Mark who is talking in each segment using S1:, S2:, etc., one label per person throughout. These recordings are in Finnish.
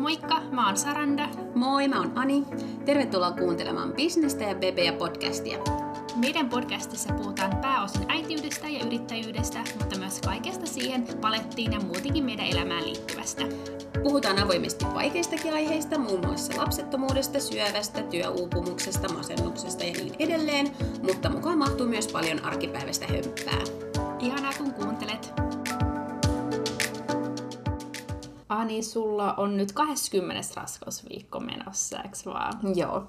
S1: Moikka, mä oon Saranda.
S2: Moi, mä oon Ani. Tervetuloa kuuntelemaan Bisnestä ja Bebeä podcastia.
S1: Meidän podcastissa puhutaan pääosin äitiydestä ja yrittäjyydestä, mutta myös kaikesta siihen palettiin ja muutenkin meidän elämään liittyvästä.
S2: Puhutaan avoimesti vaikeistakin aiheista, muun muassa lapsettomuudesta, syövästä, työuupumuksesta, masennuksesta ja niin edelleen, mutta mukaan mahtuu myös paljon arkipäiväistä hömppää.
S1: Ihanaa kun kuuntelet. Ani, sulla on nyt 20. raskausviikko menossa, eikö vaan?
S2: Joo,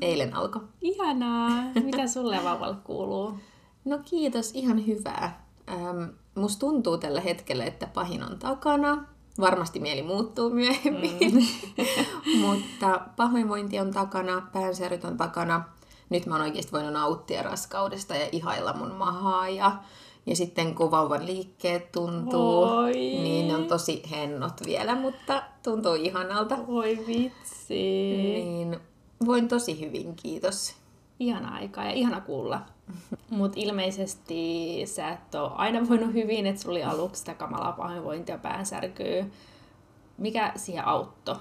S2: eilen alkoi.
S1: Ihanaa! Mitä sulle vauvalle kuuluu?
S2: No kiitos, ihan hyvää. Ähm, musta tuntuu tällä hetkellä, että pahin on takana. Varmasti mieli muuttuu myöhemmin. Mm. Mutta pahoinvointi on takana, päänsäryt on takana. Nyt mä oon oikeasti voinut nauttia raskaudesta ja ihailla mun mahaa ja ja sitten kun vauvan liikkeet tuntuu, Oi. niin ne on tosi hennot vielä, mutta tuntuu ihanalta.
S1: Voi vitsi.
S2: Niin voin tosi hyvin, kiitos.
S1: Ihana aika ja ihana kuulla. Mutta ilmeisesti sä et ole aina voinut hyvin, että sulla oli aluksi sitä kamalaa pahoinvointia päänsärkyä. Mikä siihen auttoi?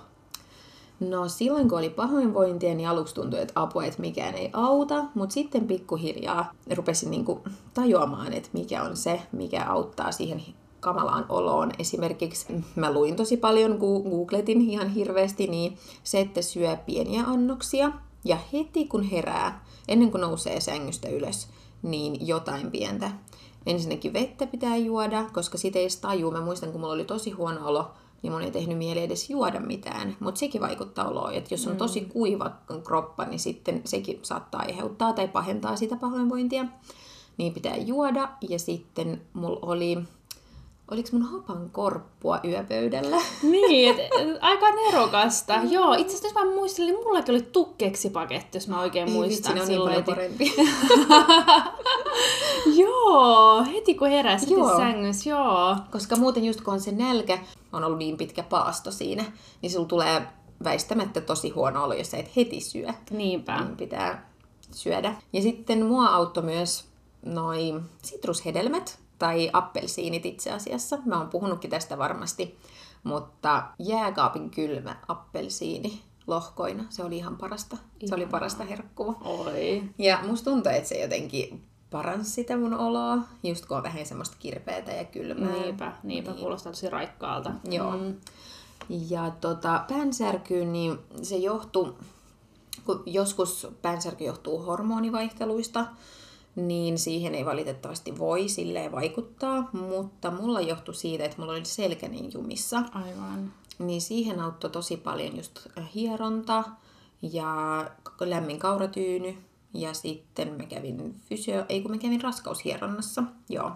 S2: No silloin kun oli pahoinvointia, niin aluksi tuntui, että apua, että mikään ei auta, mutta sitten pikkuhiljaa rupesin niinku tajuamaan, että mikä on se, mikä auttaa siihen kamalaan oloon. Esimerkiksi mä luin tosi paljon, googletin ihan hirveästi, niin se, että syö pieniä annoksia ja heti kun herää, ennen kuin nousee sängystä ylös, niin jotain pientä. Ensinnäkin vettä pitää juoda, koska sitä ei taju. Mä muistan, kun mulla oli tosi huono olo niin mun ei tehnyt mieli edes juoda mitään. Mutta sekin vaikuttaa oloon, että jos on tosi mm. kuiva kroppa, niin sitten sekin saattaa aiheuttaa tai pahentaa sitä pahoinvointia. Niin pitää juoda. Ja sitten mulla oli Oliko mun hapan korppua yöpöydällä?
S1: Niin, et, aika nerokasta. Mm. Joo, itse asiassa mä muistelin, mullakin oli tukkeksipaketti, jos mä oikein Ei, muistan.
S2: Vitsi, silloin, niin parempi.
S1: joo, heti kun herää sitten sängyssä, joo.
S2: Koska muuten just kun on se nälkä, on ollut niin pitkä paasto siinä, niin sulla tulee väistämättä tosi huono olo, jos sä et heti syö.
S1: Niinpä.
S2: Niin pitää syödä. Ja sitten mua auttoi myös noin sitrushedelmät, tai appelsiinit itse asiassa. Mä oon puhunutkin tästä varmasti, mutta jääkaapin kylmä appelsiini lohkoina, se oli ihan parasta. Ihanaa. Se oli parasta herkkua.
S1: Oi.
S2: Ja musta tuntuu, että se jotenkin paransi sitä mun oloa, just kun on vähän semmoista kirpeätä ja kylmää.
S1: Niinpä, niinpä niin. kuulostaa tosi raikkaalta.
S2: Joo. Mm. Ja tota, päänsärkyyn, niin se johtuu, kun joskus päänsärky johtuu hormonivaihteluista, niin siihen ei valitettavasti voi silleen vaikuttaa, mutta mulla johtui siitä, että mulla oli selkä niin jumissa.
S1: Aivan.
S2: Niin siihen auttoi tosi paljon just hieronta ja lämmin kauratyyny ja sitten mä kävin fysio, ei kun mä kävin raskaushieronnassa, joo.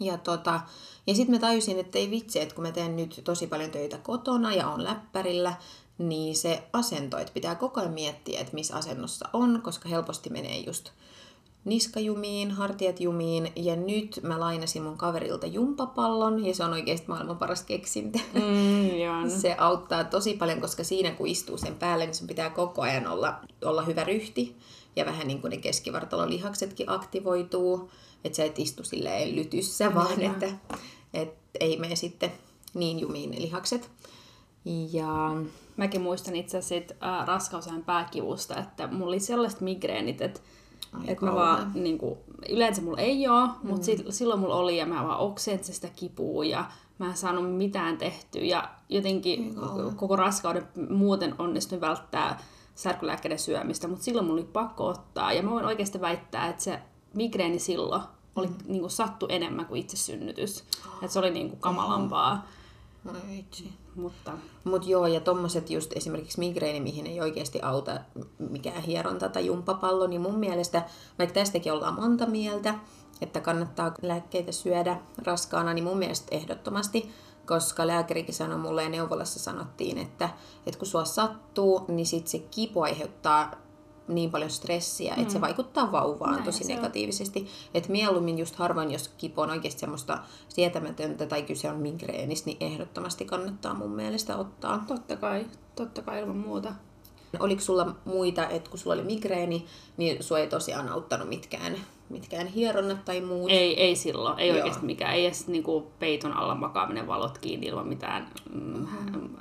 S2: Ja, tota, ja sitten mä tajusin, että ei vitsi, että kun mä teen nyt tosi paljon töitä kotona ja on läppärillä, niin se asento, että pitää koko ajan miettiä, että missä asennossa on, koska helposti menee just niskajumiin, hartiat jumiin ja nyt mä lainasin mun kaverilta jumpapallon ja se on oikeasti maailman paras keksintö.
S1: Mm,
S2: se auttaa tosi paljon, koska siinä kun istuu sen päälle, niin sun pitää koko ajan olla, olla hyvä ryhti ja vähän niin kuin ne keskivartalolihaksetkin aktivoituu, että sä et istu silleen lytyssä, vaan että et ei mene sitten niin jumiin ne lihakset. Ja...
S1: Mäkin muistan itse asiassa äh, raskausajan pääkivusta, että mulla oli sellaiset migreenit, että että mä vaan, niin kuin, yleensä mulla ei ole, mm. mutta silloin mulla oli ja mä vaan oksensin sitä kipua ja mä en saanut mitään tehtyä. Ja jotenkin koko raskauden muuten onnistuin välttää särkylääkkeiden syömistä, mutta silloin mulla oli pakko ottaa ja mä voin oikeasti väittää, että se migreeni silloin oli mm. niin kuin, sattu enemmän kuin itse synnytys. Oh. Että se oli niin kuin, kamalampaa.
S2: No itse.
S1: Mutta
S2: Mut joo, ja tommoset just esimerkiksi migreeni, mihin ei oikeasti auta mikään hieronta tai jumppapallo, niin mun mielestä, vaikka tästäkin ollaan monta mieltä, että kannattaa lääkkeitä syödä raskaana, niin mun mielestä ehdottomasti, koska lääkärikin sanoi mulle ja neuvolassa sanottiin, että, että kun sua sattuu, niin sit se kipu aiheuttaa niin paljon stressiä, mm. että se mm. vaikuttaa vauvaan Näin tosi negatiivisesti. Että mieluummin just harvoin, jos kipu on oikeasti semmoista sietämätöntä tai kyse on migreenistä, niin ehdottomasti kannattaa mun mielestä ottaa.
S1: Totta kai, totta kai ilman muuta.
S2: Oliko sulla muita, että kun sulla oli migreeni, niin sua ei tosiaan auttanut mitkään, mitkään hieronnat tai muut?
S1: Ei, ei silloin, ei Joo. oikeasti mikään. Ei edes niinku peiton alla makaaminen valot kiinni ilman mitään mm,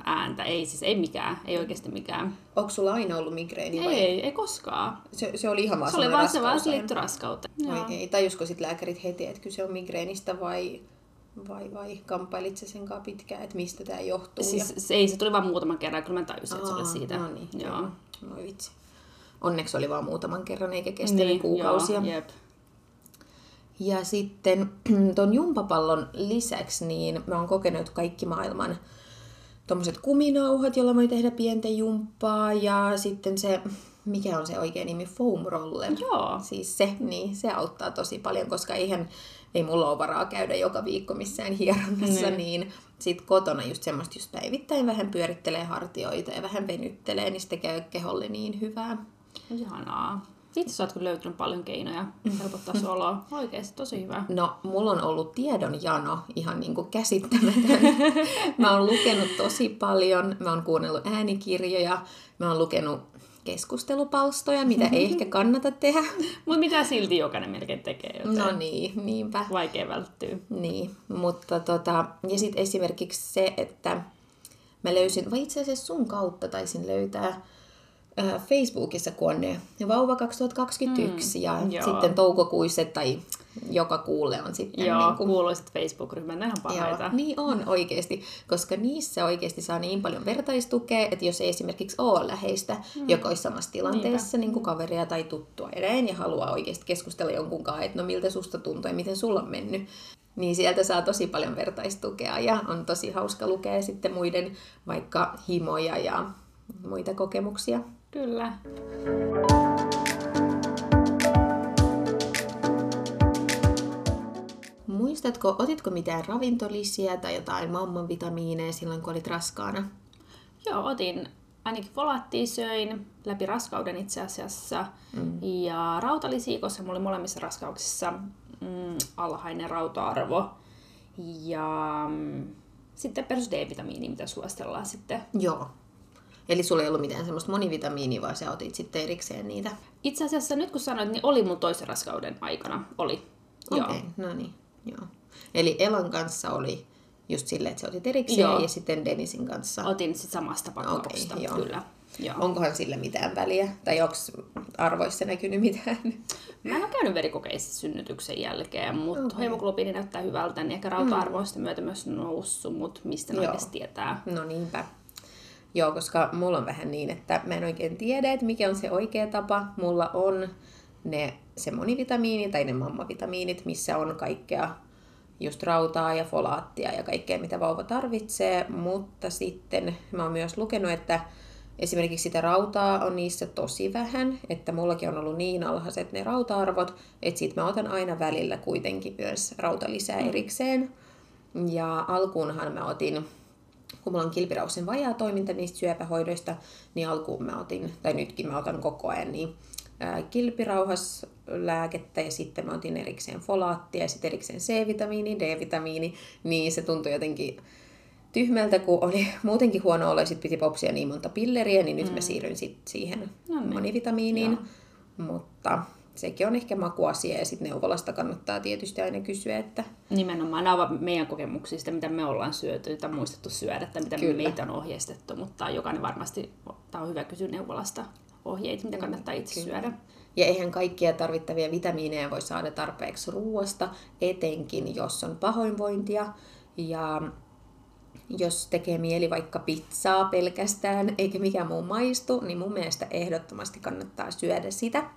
S1: ääntä. Ei siis, ei mikään, ei oikeasti mikään.
S2: Onko sulla aina ollut migreeni?
S1: Vai? Ei, ei koskaan.
S2: Se, se oli ihan vaan
S1: Se oli vaan se vaan liittyi raskauteen.
S2: Oikein. Tajusko sitten lääkärit heti, että kyse on migreenistä vai vai, vai kamppailit se sen kanssa pitkään, että mistä tämä johtuu?
S1: Siis ja... se, ei, se tuli vain muutaman kerran, kyllä mä tajusin, että se oli siitä.
S2: No niin, joo. No vitsi. Onneksi oli vain muutaman kerran, eikä kestänyt niin, kuukausia. Joo, jep. Ja sitten ton jumpapallon lisäksi, niin mä oon kokenut kaikki maailman tuommoiset kuminauhat, joilla voi tehdä pientä jumppaa. Ja sitten se, mikä on se oikein nimi, foam roller.
S1: Joo.
S2: Siis se, niin se auttaa tosi paljon, koska eihän ei mulla ole varaa käydä joka viikko missään hieronnassa, niin, niin sit kotona just semmoista, just päivittäin vähän pyörittelee hartioita ja vähän venyttelee, niin sitten käy keholle niin hyvää.
S1: Ihanaa. Itse sä oot kyllä löytänyt paljon keinoja helpottaa sun oloa. Oikeasti tosi hyvä.
S2: No, mulla on ollut tiedon jano ihan niinku käsittämätön. mä oon lukenut tosi paljon, mä oon kuunnellut äänikirjoja, mä oon lukenut keskustelupalstoja, mitä ei ehkä kannata tehdä.
S1: Mutta mitä silti jokainen melkein tekee.
S2: Joten no niin, niinpä.
S1: Vaikea välttyä.
S2: Niin, mutta tota, ja sitten esimerkiksi se, että mä löysin, vai itse asiassa sun kautta taisin löytää Facebookissa, kun on ne Vauva 2021 mm, ja joo. sitten toukokuiset tai joka kuulle on sitten...
S1: Joo, niin kuin... kuuluiset Facebook-ryhmät, ne on. Joo,
S2: niin on oikeasti, koska niissä oikeasti saa niin paljon vertaistukea, että jos ei esimerkiksi ole läheistä, mm. joka olisi samassa tilanteessa niin kuin kaveria tai tuttua edelleen ja haluaa oikeasti keskustella jonkun kanssa, että no miltä susta tuntuu ja miten sulla on mennyt, niin sieltä saa tosi paljon vertaistukea ja on tosi hauska lukea sitten muiden vaikka himoja ja muita kokemuksia.
S1: Kyllä.
S2: Muistatko, otitko mitään ravintolisia tai jotain mamman vitamiineja silloin, kun olit raskaana?
S1: Joo, otin ainakin folaattia söin läpi raskauden itse asiassa. Mm. Ja rautalisia, koska mulla oli molemmissa raskauksissa mm, alhainen rauta-arvo. Ja mm, sitten perus D-vitamiini, mitä suositellaan sitten.
S2: Joo. Eli sulla ei ollut mitään semmoista monivitamiinia, vaan sä otit sitten erikseen niitä?
S1: Itse asiassa nyt kun sanoit, niin oli mun toisen raskauden aikana. Oli.
S2: Okei, okay, no niin. Joo. Eli Elan kanssa oli just silleen, että sä otit erikseen joo. ja sitten Denisin kanssa?
S1: Otin sitten samasta pakkauksesta, okay, kyllä.
S2: Joo. Onkohan sillä mitään väliä? Tai onko arvoissa näkynyt mitään?
S1: Mä en ole käynyt verikokeissa synnytyksen jälkeen, mutta okay. hemoglobiini näyttää hyvältä, niin ehkä rauta-arvoista mm. myötä myös noussut, mutta mistä ne oikeasti tietää.
S2: No niinpä. Joo, koska mulla on vähän niin, että mä en oikein tiedä, että mikä on se oikea tapa. Mulla on ne, se monivitamiini tai ne mammavitamiinit, missä on kaikkea just rautaa ja folaattia ja kaikkea, mitä vauva tarvitsee, mutta sitten mä oon myös lukenut, että esimerkiksi sitä rautaa on niissä tosi vähän, että mullakin on ollut niin alhaiset ne rauta-arvot, että sit mä otan aina välillä kuitenkin myös rautalisää mm. erikseen. Ja alkuunhan mä otin kun mulla on kilpirauksen vajaa toiminta niistä syöpähoidoista, niin alkuun mä otin, tai nytkin mä otan koko ajan, niin kilpirauhaslääkettä ja sitten mä otin erikseen folaattia ja sitten erikseen C-vitamiini, D-vitamiini, niin se tuntui jotenkin tyhmältä, kun oli muutenkin huono olo ja sitten piti popsia niin monta pilleriä, niin nyt mm. mä siirryn sit siihen no niin. monivitamiiniin. Joo. Mutta sekin on ehkä makuasia ja sitten neuvolasta kannattaa tietysti aina kysyä, että...
S1: Nimenomaan, nämä ovat meidän kokemuksista, mitä me ollaan syöty tai muistettu syödä tai mitä Kyllä. meitä on ohjeistettu, mutta jokainen varmasti, tämä on hyvä kysyä neuvolasta ohjeita, mitä kannattaa itse Kyllä. syödä.
S2: Ja eihän kaikkia tarvittavia vitamiineja voi saada tarpeeksi ruoasta, etenkin jos on pahoinvointia. Ja jos tekee mieli vaikka pizzaa pelkästään, eikä mikään muu maistu, niin mun mielestä ehdottomasti kannattaa syödä sitä.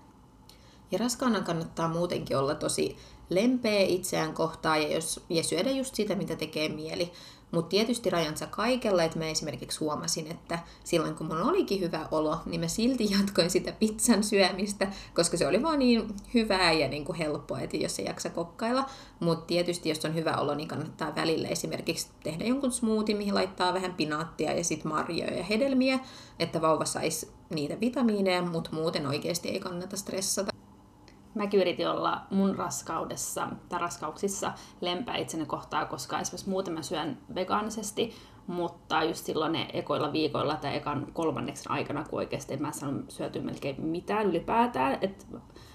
S2: Ja raskaana kannattaa muutenkin olla tosi lempeä itseään kohtaan ja, jos, ja syödä just sitä, mitä tekee mieli. Mutta tietysti rajansa kaikella, että mä esimerkiksi huomasin, että silloin kun mun olikin hyvä olo, niin mä silti jatkoin sitä pizzan syömistä, koska se oli vaan niin hyvää ja niin kuin helppoa, että jos se jaksa kokkailla. Mutta tietysti jos on hyvä olo, niin kannattaa välillä esimerkiksi tehdä jonkun smoothie, mihin laittaa vähän pinaattia ja sitten marjoja ja hedelmiä, että vauva saisi niitä vitamiineja, mutta muuten oikeasti ei kannata stressata.
S1: Mäkin yritin olla mun raskaudessa tai raskauksissa lempää itseni kohtaa, koska esimerkiksi muuten mä syön vegaanisesti, mutta just silloin ne ekoilla viikoilla tai ekan kolmanneksen aikana, kun oikeasti en mä saanut syötyä melkein mitään ylipäätään, että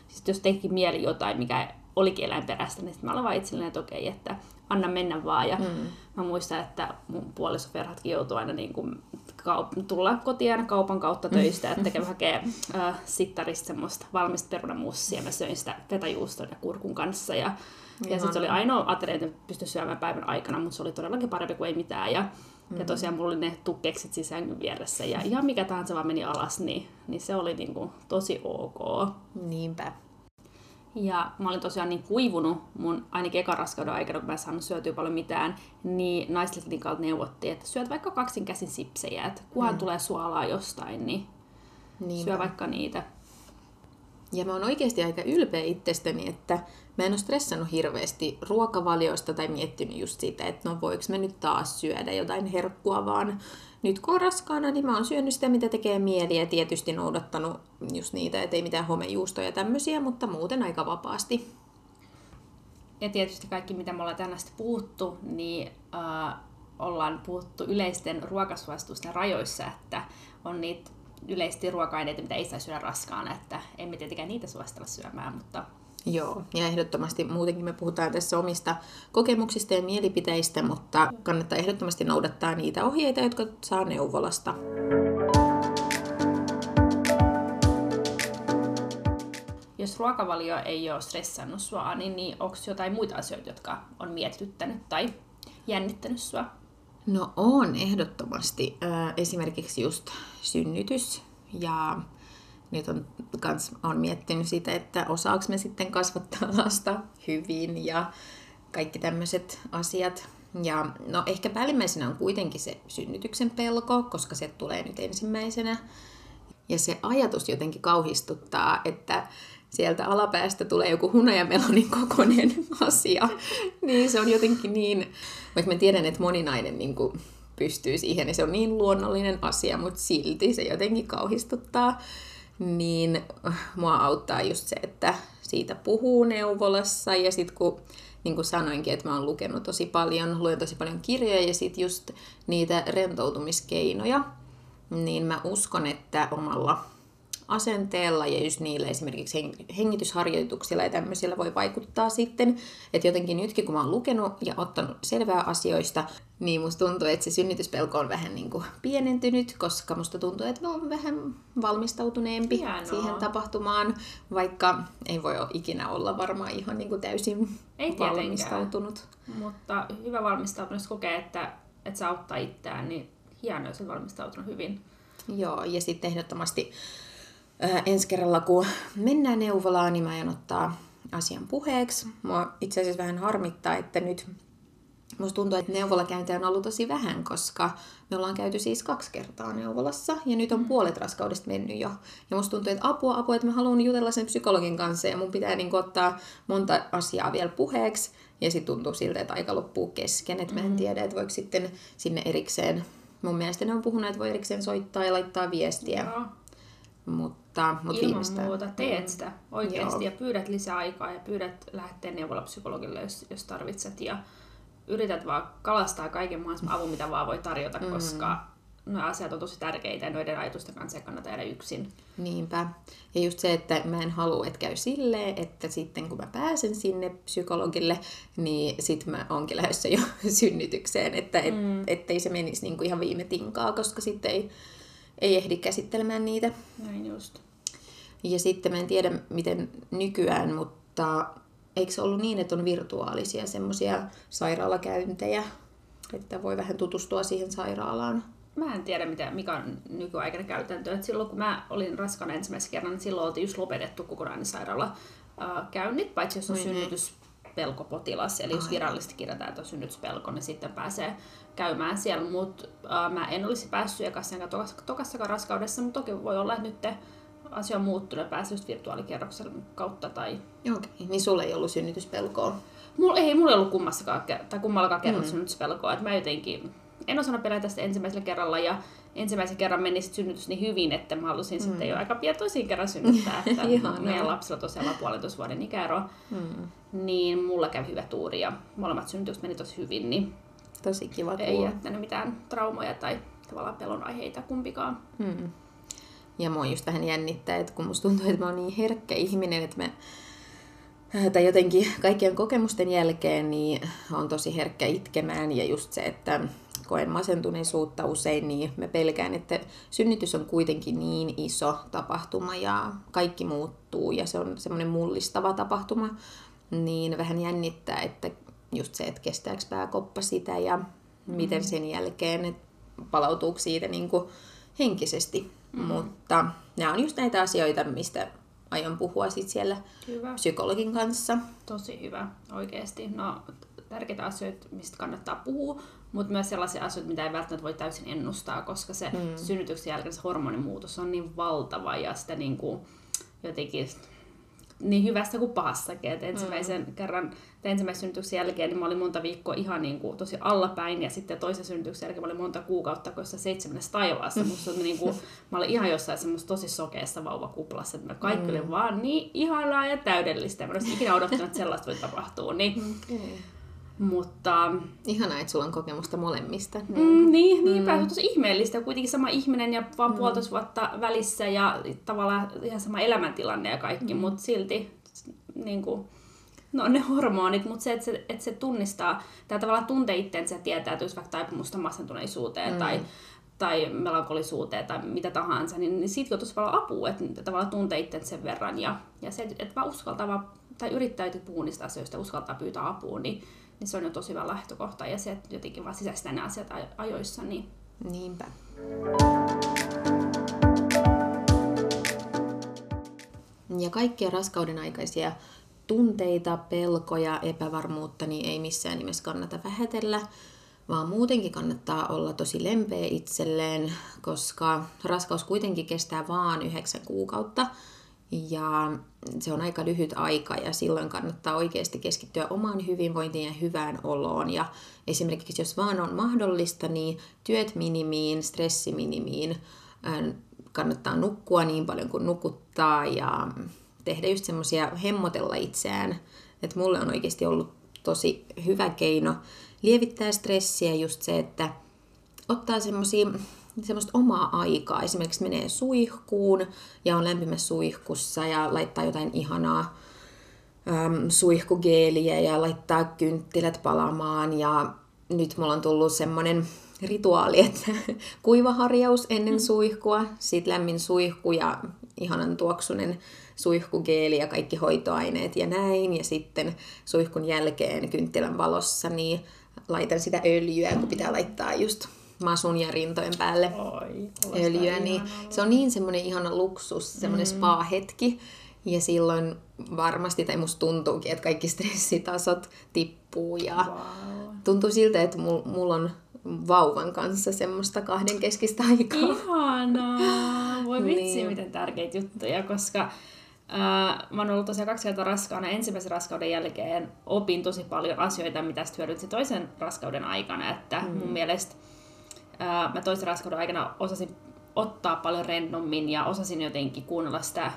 S1: siis jos teki mieli jotain, mikä olikin eläinperäistä, niin sitten mä olin vaan itselleni, että okei, että anna mennä vaan. Ja mm. mä muistan, että mun puoliso Ferhatkin joutui aina niin kuin kaup- tulla kotiin aina kaupan kautta töistä, että kävi hakee äh, sittarista semmoista valmista perunamussia. Mä söin sitä fetajuuston ja kurkun kanssa. Ja, ja sitten se oli ainoa ateria, että pystyi syömään päivän aikana, mutta se oli todellakin parempi kuin ei mitään. Ja, mm. ja tosiaan mulla oli ne tukkeksit sisängyn vieressä ja ihan mikä tahansa vaan meni alas, niin, niin se oli niin kuin tosi ok.
S2: Niinpä.
S1: Ja mä olin tosiaan niin kuivunut mun ainakin ekan raskauden aikana, kun mä en saanut syötyä paljon mitään, niin naisklinikalta neuvottiin, että syöt vaikka kaksin käsin sipsejä, että kunhan mm. tulee suolaa jostain, niin Niinpä. syö vaikka niitä.
S2: Ja mä oon oikeasti aika ylpeä itsestäni, että mä en ole stressannut hirveästi ruokavaliosta tai miettinyt just sitä, että no voiko mä nyt taas syödä jotain herkkua, vaan nyt kun on raskaana, niin mä oon syönyt sitä, mitä tekee mieli ja tietysti noudattanut just niitä, että ei mitään homejuustoja ja tämmöisiä, mutta muuten aika vapaasti.
S1: Ja tietysti kaikki, mitä me ollaan tänään puhuttu, niin äh, ollaan puhuttu yleisten ruokasuositusten rajoissa, että on niitä yleisesti ruoka-aineita, mitä ei saa syödä raskaana, että emme tietenkään niitä suositella syömään, mutta
S2: Joo, ja ehdottomasti muutenkin me puhutaan tässä omista kokemuksista ja mielipiteistä, mutta kannattaa ehdottomasti noudattaa niitä ohjeita, jotka saa neuvolasta.
S1: Jos ruokavalio ei ole stressannut sua, niin, niin onko jotain muita asioita, jotka on mietityttänyt tai jännittänyt sua?
S2: No on ehdottomasti. Esimerkiksi just synnytys ja nyt on, kans, on miettinyt sitä, että osaako me sitten kasvattaa lasta hyvin ja kaikki tämmöiset asiat. Ja no ehkä päällimmäisenä on kuitenkin se synnytyksen pelko, koska se tulee nyt ensimmäisenä. Ja se ajatus jotenkin kauhistuttaa, että sieltä alapäästä tulee joku hunajamelonin kokoinen asia. niin se on jotenkin niin, vaikka mä tiedän, että moninainen niin kuin pystyy siihen, niin se on niin luonnollinen asia, mutta silti se jotenkin kauhistuttaa niin äh, mua auttaa just se, että siitä puhuu neuvolassa ja sitten kun niin kuin sanoinkin, että mä oon lukenut tosi paljon, luen tosi paljon kirjoja ja sitten just niitä rentoutumiskeinoja, niin mä uskon, että omalla asenteella ja just niillä esimerkiksi hengitysharjoituksilla ja tämmöisillä voi vaikuttaa sitten. Että jotenkin nytkin kun mä oon lukenut ja ottanut selvää asioista, niin musta tuntuu, että se synnytyspelko on vähän niin kuin pienentynyt, koska musta tuntuu, että mä oon vähän valmistautuneempi Hienoa. siihen tapahtumaan, vaikka ei voi ikinä olla varmaan ihan niin kuin täysin ei valmistautunut.
S1: Mutta hyvä valmistautunut, jos kokee, että, että se auttaa itseään, niin hienoa, jos on valmistautunut hyvin.
S2: Joo, ja sitten ehdottomasti ää, ensi kerralla, kun mennään neuvolaan, niin mä aion ottaa asian puheeksi. Mua itse asiassa vähän harmittaa, että nyt Musta tuntuu, että neuvolakäyntiä on ollut tosi vähän, koska me ollaan käyty siis kaksi kertaa neuvolassa ja nyt on mm. puolet raskaudesta mennyt jo. Ja musta tuntuu, että apua, apua, että mä haluan jutella sen psykologin kanssa ja mun pitää niin ottaa monta asiaa vielä puheeksi. Ja sitten tuntuu siltä, että aika loppuu kesken, että mä en mm. tiedä, että voiko sitten sinne erikseen, mun mielestä ne on puhunut, että voi erikseen soittaa ja laittaa viestiä. Joo. Mutta, mutta
S1: Ilman viimeistään. muuta teet sitä oikeasti Joo. ja pyydät lisää aikaa ja pyydät lähteä neuvolapsykologille, jos, jos tarvitset. Ja yrität vaan kalastaa kaiken mahdollisen avun, mitä vaan voi tarjota, mm. koska nuo asiat on tosi tärkeitä ja noiden ajatusten kanssa ei kannata jäädä yksin.
S2: Niinpä. Ja just se, että mä en halua, että käy silleen, että sitten kun mä pääsen sinne psykologille, niin sit mä onkin lähdössä jo synnytykseen, että et, mm. ettei se menisi niinku ihan viime tinkaa, koska sitten ei, ei ehdi käsittelemään niitä.
S1: Näin just.
S2: Ja sitten mä en tiedä, miten nykyään, mutta eikö se ollut niin, että on virtuaalisia semmoisia sairaalakäyntejä, että voi vähän tutustua siihen sairaalaan?
S1: Mä en tiedä, mitä, mikä on nykyaikainen käytäntö. Et silloin kun mä olin raskaana ensimmäisen kerran, niin silloin oltiin just lopetettu kokonainen sairaala käynnit, paitsi jos on mm-hmm. Synnytyspelkopotilas, eli jos virallisesti kirjataan, että on synnytyspelko, niin sitten pääsee käymään siellä. Mutta äh, mä en olisi päässyt ekassakaan tokassakaan raskaudessa, mutta toki voi olla, että nyt te asia on muuttunut ja päässyt just virtuaalikierroksen kautta. Tai...
S2: Okei, niin sulla ei ollut synnytyspelkoa?
S1: Mulla ei, mulla ei ollut kummassakaan, tai kummallakaan kerralla mm. synnytyspelkoa. Että mä jotenkin, en osannut pelata tästä ensimmäisellä kerralla ja ensimmäisen kerran meni sit synnytys niin hyvin, että mä halusin mm. sitten jo aika pian toisiin kerran synnyttää, että meidän lapsilla tosiaan on puolentoista vuoden ikäero, mm. Niin mulla kävi hyvä tuuri ja molemmat synnytykset meni tosi hyvin, niin
S2: tosi kiva
S1: ei jättänyt mitään traumoja tai tavallaan pelon aiheita kumpikaan. Mm.
S2: Ja mua just vähän jännittää, että kun musta tuntuu, että mä oon niin herkkä ihminen, että mä tai jotenkin kaikkien kokemusten jälkeen niin on tosi herkkä itkemään ja just se, että koen masentuneisuutta usein, niin mä pelkään, että synnytys on kuitenkin niin iso tapahtuma ja kaikki muuttuu ja se on semmoinen mullistava tapahtuma, niin vähän jännittää, että just se, että kestääkö pääkoppa sitä ja mm. miten sen jälkeen palautuuko siitä niin kuin henkisesti. Mm. Mutta nämä on just näitä asioita, mistä aion puhua sit siellä hyvä. psykologin kanssa.
S1: Tosi hyvä, oikeasti. No, tärkeitä asioita, mistä kannattaa puhua, mutta myös sellaisia asioita, mitä ei välttämättä voi täysin ennustaa, koska se mm. synnytyksen jälkeen se hormonimuutos on niin valtava ja sitä niin kuin jotenkin niin hyvässä kuin pahassakin. Et ensimmäisen mm. kerran, ensimmäisen synnytyksen jälkeen niin mä olin monta viikkoa ihan niin kuin, tosi allapäin ja sitten toisen synnytyksen jälkeen mä olin monta kuukautta kossa seitsemännessä taivaassa. Musta niin kuin, mä olin ihan jossain semmoista tosi sokeassa vauvakuplassa, että kaikki mm. oli vaan niin ihanaa ja täydellistä. Mä en ikinä odottanut, että sellaista voi tapahtua. Niin, okay. Mutta...
S2: Ihanaa, että sulla on kokemusta molemmista.
S1: Mm, niin, niinpä. Mm. Se on tosi ihmeellistä. Kuitenkin sama ihminen ja vaan mm. puolitoista vuotta välissä ja tavallaan ihan sama elämäntilanne ja kaikki, mm. mutta silti niin kuin, no ne hormonit, mutta se, että se, että se tunnistaa, tai tavallaan tuntee itsensä ja tietää, että jos vaikka taipumusta masentuneisuuteen mm. tai tai melankolisuuteen tai mitä tahansa, niin, niin siitä on tosi paljon apua, että tavallaan tuntee itsensä sen verran. Ja, ja se, että vaan uskaltaa vaan, tai yrittää puhua niistä asioista uskaltaa pyytää apua, niin niin se on jo tosi hyvä lähtökohta. Ja se, että jotenkin vaan sisäistää nämä asiat ajoissa. Niin...
S2: Niinpä. Ja kaikkia raskauden aikaisia tunteita, pelkoja, epävarmuutta, niin ei missään nimessä kannata vähätellä, vaan muutenkin kannattaa olla tosi lempeä itselleen, koska raskaus kuitenkin kestää vaan yhdeksän kuukautta, ja se on aika lyhyt aika ja silloin kannattaa oikeasti keskittyä omaan hyvinvointiin ja hyvään oloon. Ja esimerkiksi jos vaan on mahdollista, niin työt minimiin, stressi minimiin, kannattaa nukkua niin paljon kuin nukuttaa ja tehdä just semmoisia hemmotella itseään. Että mulle on oikeasti ollut tosi hyvä keino lievittää stressiä just se, että ottaa semmoisia semmoista omaa aikaa. Esimerkiksi menee suihkuun ja on lämpimässä suihkussa ja laittaa jotain ihanaa äm, suihkugeeliä ja laittaa kynttilät palamaan. Ja nyt mulla on tullut semmoinen rituaali, että kuivaharjaus ennen mm. suihkua, sitten lämmin suihku ja ihanan tuoksunen suihkugeeli ja kaikki hoitoaineet ja näin. Ja sitten suihkun jälkeen kynttilän valossa niin laitan sitä öljyä, kun pitää laittaa just masun ja rintojen päälle Oi, öljyä, niin se on niin semmoinen ihana luksus, semmoinen mm. spa-hetki. Ja silloin varmasti, tai musta tuntuukin, että kaikki stressitasot tippuu ja wow. tuntuu siltä, että mulla on vauvan kanssa semmoista kahden keskistä aikaa.
S1: Ihanaa! Voi vitsi, niin. miten tärkeitä juttuja, koska Äh, mä oon ollut tosiaan kaksi kertaa raskaana. Ensimmäisen raskauden jälkeen opin tosi paljon asioita, mitä sitten hyödyntsi toisen raskauden aikana. Että mm. mun mielestä mä toisen raskauden aikana osasin ottaa paljon rennommin ja osasin jotenkin kuunnella sitä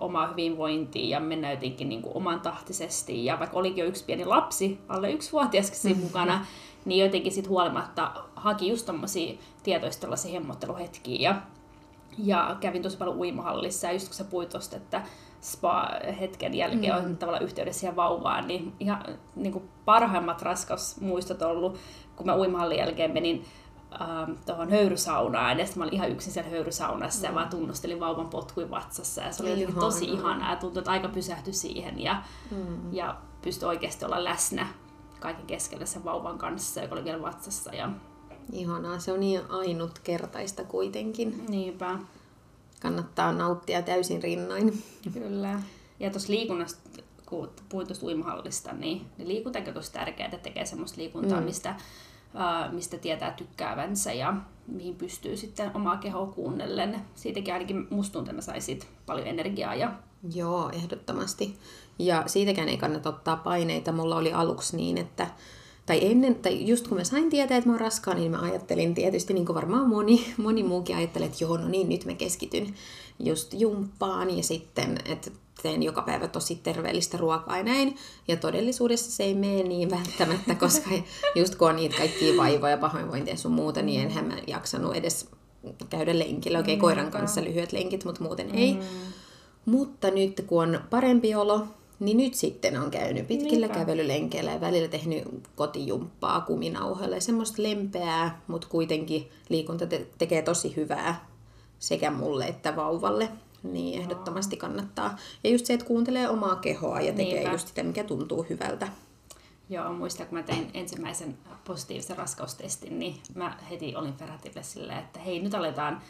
S1: omaa hyvinvointia ja mennä jotenkin niin kuin oman tahtisesti. Ja vaikka olikin jo yksi pieni lapsi, alle yksi vuotiaskin siinä mukana, niin jotenkin sit huolimatta haki just tommosia tietoista hemmotteluhetkiä. Ja, ja kävin tosi paljon uimahallissa ja just kun sä puhuit tosta, että spa-hetken jälkeen mm. on tavallaan yhteydessä siihen vauvaan, niin ihan niin kuin parhaimmat raskausmuistot ollut, kun mä uimahallin jälkeen menin ähm, tuohon höyrysaunaan. Ja sitten mä olin ihan yksin siellä höyrysaunassa mm. ja vaan tunnustelin vauvan potkuin vatsassa. Ja se oli jotenkin tosi ihanaa ja tuntui, että aika pysähtyi siihen. Ja, mm. ja pystyi oikeasti olla läsnä kaiken keskellä sen vauvan kanssa, joka oli vielä vatsassa. Ja...
S2: Ihanaa, se on niin ainutkertaista kuitenkin.
S1: Niinpä.
S2: Kannattaa nauttia täysin rinnoin.
S1: Kyllä. Ja tuossa liikunnasta, kun puhuit tuosta uimahallista, niin, niin liikuntakin on tosi tärkeää, että tekee semmoista liikuntaa, mm. mistä mistä tietää tykkäävänsä ja mihin pystyy sitten omaa kehoa kuunnellen. Siitäkin ainakin musta tuntuu, saisit paljon energiaa. Ja...
S2: Joo, ehdottomasti. Ja siitäkään ei kannata ottaa paineita. Mulla oli aluksi niin, että tai ennen, tai just kun mä sain tietää, että mä oon raskaan, niin mä ajattelin tietysti, niin kuin varmaan moni, moni muukin ajattelee, että joo, no niin, nyt mä keskityn just jumppaan ja sitten, että teen joka päivä tosi terveellistä ruokaa ja näin. Ja todellisuudessa se ei mene niin välttämättä, koska just kun on niitä kaikkia vaivoja, pahoinvointia sun muuta, niin enhän mä jaksanut edes käydä lenkillä. Okei, okay, koiran kanssa lyhyet lenkit, mutta muuten ei. Mm. Mutta nyt kun on parempi olo, niin nyt sitten on käynyt pitkillä Niinpä. kävelylenkeillä ja välillä tehnyt kotijumppaa kuminauhoilla. Semmoista lempeää, mutta kuitenkin liikunta te- tekee tosi hyvää sekä mulle että vauvalle. Niin ehdottomasti kannattaa. Ja just se, että kuuntelee omaa kehoa ja tekee Niinpä. just sitä, mikä tuntuu hyvältä.
S1: Joo, muistan, kun mä tein ensimmäisen positiivisen raskaustestin, niin mä heti olin Ferratille silleen, että hei, nyt aletaan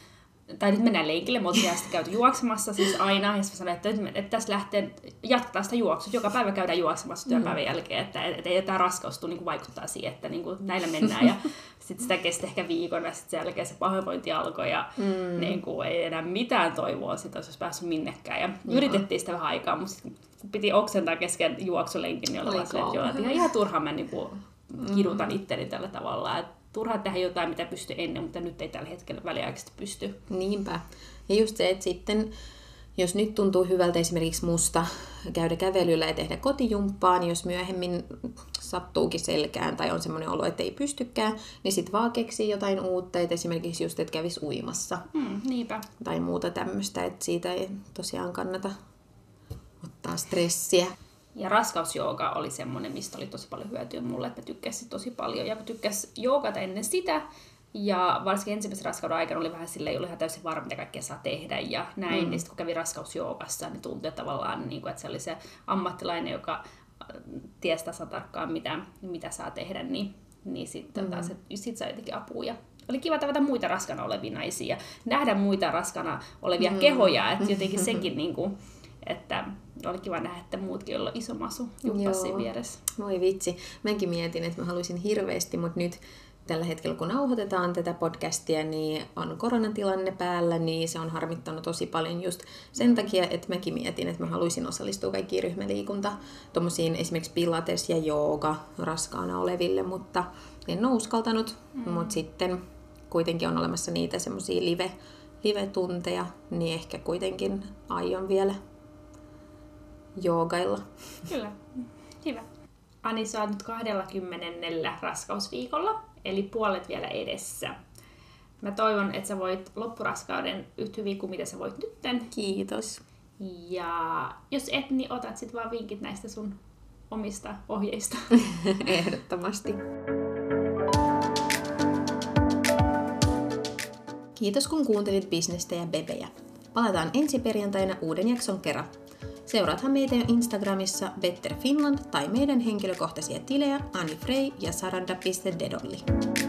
S1: tai nyt mennään lenkille, mutta sitten käyty juoksemassa siis aina, ja sitten sanoin, että, että tässä lähtee, jatketaan sitä juoksua, joka päivä käydään juoksemassa työpäivän mm. jälkeen, että, että ei tämä raskaus niin vaikuttaa siihen, että niin kuin, näillä mennään, ja sitten sitä kesti ehkä viikon, ja sitten sen jälkeen se pahoinvointi alkoi, ja mm. niin kuin, ei enää mitään toivoa, sitä olisi päässyt minnekään, ja mm. yritettiin sitä vähän aikaa, mutta sitten kun piti oksentaa kesken juoksulenkin, niin oli se, että joo, että ihan, ihan turhaan mä niin kuin, kidutan itteni tällä tavalla, että turhaa tehdä jotain, mitä pystyy ennen, mutta nyt ei tällä hetkellä väliaikaisesti pysty.
S2: Niinpä. Ja just se, että sitten jos nyt tuntuu hyvältä esimerkiksi musta käydä kävelyllä ja tehdä kotijumppaa, niin jos myöhemmin sattuukin selkään tai on semmoinen olo, että ei pystykään, niin sitten vaan keksii jotain uutta, että esimerkiksi just, että kävisi uimassa.
S1: Hmm, niinpä.
S2: Tai muuta tämmöistä, että siitä ei tosiaan kannata ottaa stressiä.
S1: Ja raskausjooga oli semmoinen, mistä oli tosi paljon hyötyä mulle, että mä tykkäsin tosi paljon. Ja mä tykkäsin joogata ennen sitä, ja varsinkin ensimmäisen raskauden aikana oli vähän silleen, ei ollut ihan täysin varma, mitä kaikkea saa tehdä ja näin. Mm. Niin sitten kun kävi raskausjoogassa, niin tuntui tavallaan, niin kuin, että se oli se ammattilainen, joka äh, tiesi tasan tarkkaan, mitä, mitä saa tehdä, niin, niin sitten mm. taas, sit sai jotenkin apua. Ja oli kiva tavata muita raskana olevia naisia, nähdä muita raskana olevia mm. kehoja, että jotenkin sekin niin kuin, että oli kiva nähdä, että muutkin, joilla on iso masu juppasi vieressä.
S2: Voi vitsi. Mäkin mietin, että mä haluaisin hirveästi, mutta nyt tällä hetkellä, kun nauhoitetaan tätä podcastia, niin on koronatilanne päällä, niin se on harmittanut tosi paljon just sen takia, että mäkin mietin, että mä haluaisin osallistua kaikkiin ryhmäliikunta, tuommoisiin esimerkiksi pilates ja jooga raskaana oleville, mutta en ole uskaltanut, mm. mutta sitten kuitenkin on olemassa niitä semmoisia live, live-tunteja, niin ehkä kuitenkin aion vielä joogailla.
S1: Kyllä, hyvä. Ani, sä oot nyt 20. raskausviikolla, eli puolet vielä edessä. Mä toivon, että sä voit loppuraskauden yhtä hyvin kuin mitä sä voit nytten.
S2: Kiitos.
S1: Ja jos et, niin otat sit vaan vinkit näistä sun omista ohjeista.
S2: Ehdottomasti. Kiitos kun kuuntelit bisnestä ja bebejä. Palataan ensi perjantaina uuden jakson kerran. Seuraathan meitä jo Instagramissa Better Finland tai meidän henkilökohtaisia tilejä Anni Frey ja saranda.dedolli.